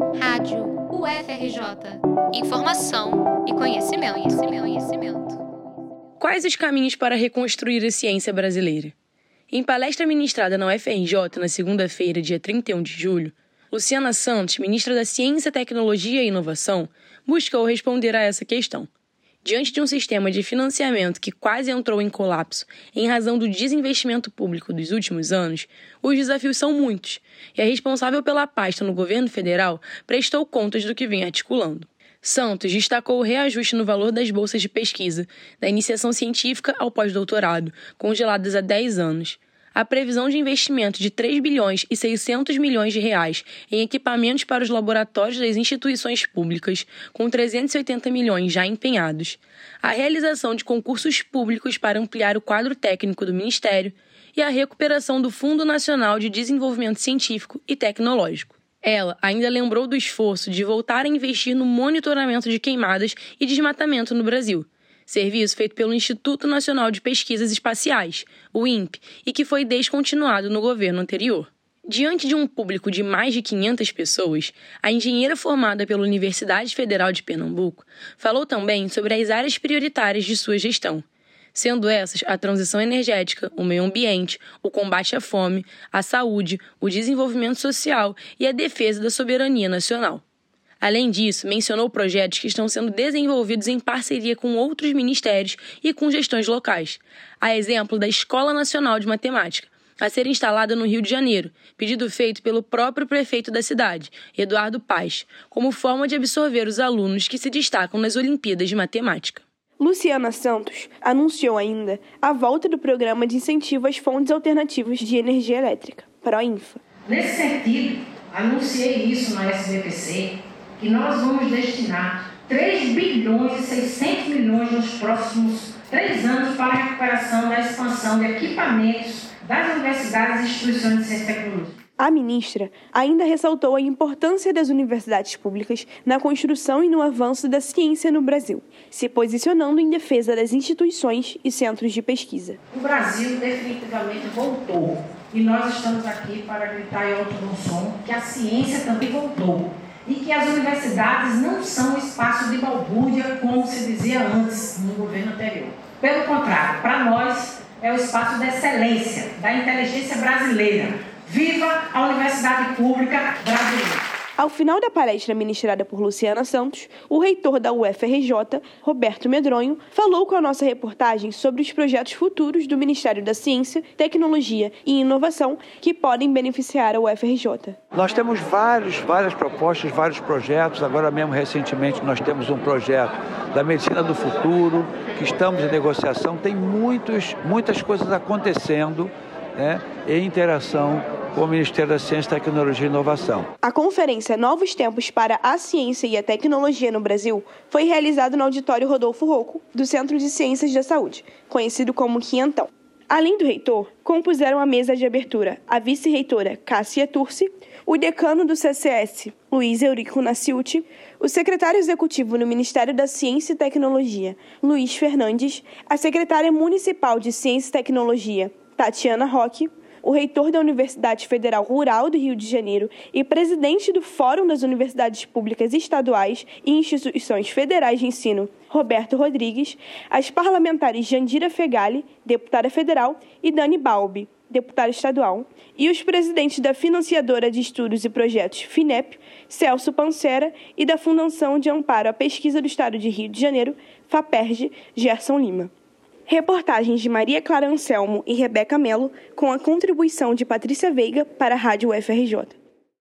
Rádio UFRJ. Informação e conhecimento, conhecimento, conhecimento. Quais os caminhos para reconstruir a ciência brasileira? Em palestra ministrada na UFRJ na segunda-feira, dia 31 de julho, Luciana Santos, ministra da Ciência, Tecnologia e Inovação, buscou responder a essa questão. Diante de um sistema de financiamento que quase entrou em colapso em razão do desinvestimento público dos últimos anos, os desafios são muitos, e a responsável pela pasta no governo federal prestou contas do que vem articulando. Santos destacou o reajuste no valor das bolsas de pesquisa, da iniciação científica ao pós-doutorado, congeladas há 10 anos, a previsão de investimento de 3 bilhões e 600 milhões de reais em equipamentos para os laboratórios das instituições públicas, com 380 milhões já empenhados, a realização de concursos públicos para ampliar o quadro técnico do Ministério e a recuperação do Fundo Nacional de Desenvolvimento Científico e Tecnológico. Ela ainda lembrou do esforço de voltar a investir no monitoramento de queimadas e desmatamento no Brasil serviço feito pelo Instituto Nacional de Pesquisas Espaciais, o INPE, e que foi descontinuado no governo anterior. Diante de um público de mais de 500 pessoas, a engenheira formada pela Universidade Federal de Pernambuco falou também sobre as áreas prioritárias de sua gestão, sendo essas a transição energética, o meio ambiente, o combate à fome, a saúde, o desenvolvimento social e a defesa da soberania nacional. Além disso, mencionou projetos que estão sendo desenvolvidos em parceria com outros ministérios e com gestões locais, a exemplo da Escola Nacional de Matemática, a ser instalada no Rio de Janeiro, pedido feito pelo próprio prefeito da cidade, Eduardo Paz, como forma de absorver os alunos que se destacam nas Olimpíadas de Matemática. Luciana Santos anunciou ainda a volta do programa de incentivo às fontes alternativas de energia elétrica, PROINFA. Nesse sentido, anunciei isso na SBPC que nós vamos destinar 3 bilhões e 600 milhões nos próximos três anos para a recuperação da expansão de equipamentos das universidades e instituições de ciência e tecnologia. A ministra ainda ressaltou a importância das universidades públicas na construção e no avanço da ciência no Brasil, se posicionando em defesa das instituições e centros de pesquisa. O Brasil definitivamente voltou e nós estamos aqui para gritar em alto bom som que a ciência também voltou e que as universidades não são espaço de balbúrdia, como se dizia antes no governo anterior. Pelo contrário, para nós é o espaço da excelência, da inteligência brasileira. Viva a Universidade Pública Brasileira! Ao final da palestra ministrada por Luciana Santos, o reitor da UFRJ, Roberto Medronho, falou com a nossa reportagem sobre os projetos futuros do Ministério da Ciência, Tecnologia e Inovação que podem beneficiar a UFRJ. Nós temos vários, várias propostas, vários projetos. Agora mesmo, recentemente, nós temos um projeto da medicina do futuro, que estamos em negociação. Tem muitos, muitas coisas acontecendo né, em interação com o Ministério da Ciência, Tecnologia e Inovação. A conferência Novos Tempos para a Ciência e a Tecnologia no Brasil foi realizada no auditório Rodolfo Rocco, do Centro de Ciências da Saúde, conhecido como Quinhentão. Além do reitor, compuseram a mesa de abertura a vice-reitora Cássia Turci, o decano do CCS, Luiz Eurico Nasciuti, o secretário executivo no Ministério da Ciência e Tecnologia, Luiz Fernandes, a secretária municipal de Ciência e Tecnologia, Tatiana Roque, o reitor da Universidade Federal Rural do Rio de Janeiro e presidente do Fórum das Universidades Públicas Estaduais e Instituições Federais de Ensino, Roberto Rodrigues, as parlamentares Jandira Fegali, deputada federal, e Dani Balbi, deputada estadual, e os presidentes da Financiadora de Estudos e Projetos FINEP, Celso Pancera, e da Fundação de Amparo à Pesquisa do Estado de Rio de Janeiro, FAPERJ, Gerson Lima. Reportagens de Maria Clara Anselmo e Rebeca Melo, com a contribuição de Patrícia Veiga para a Rádio UFRJ.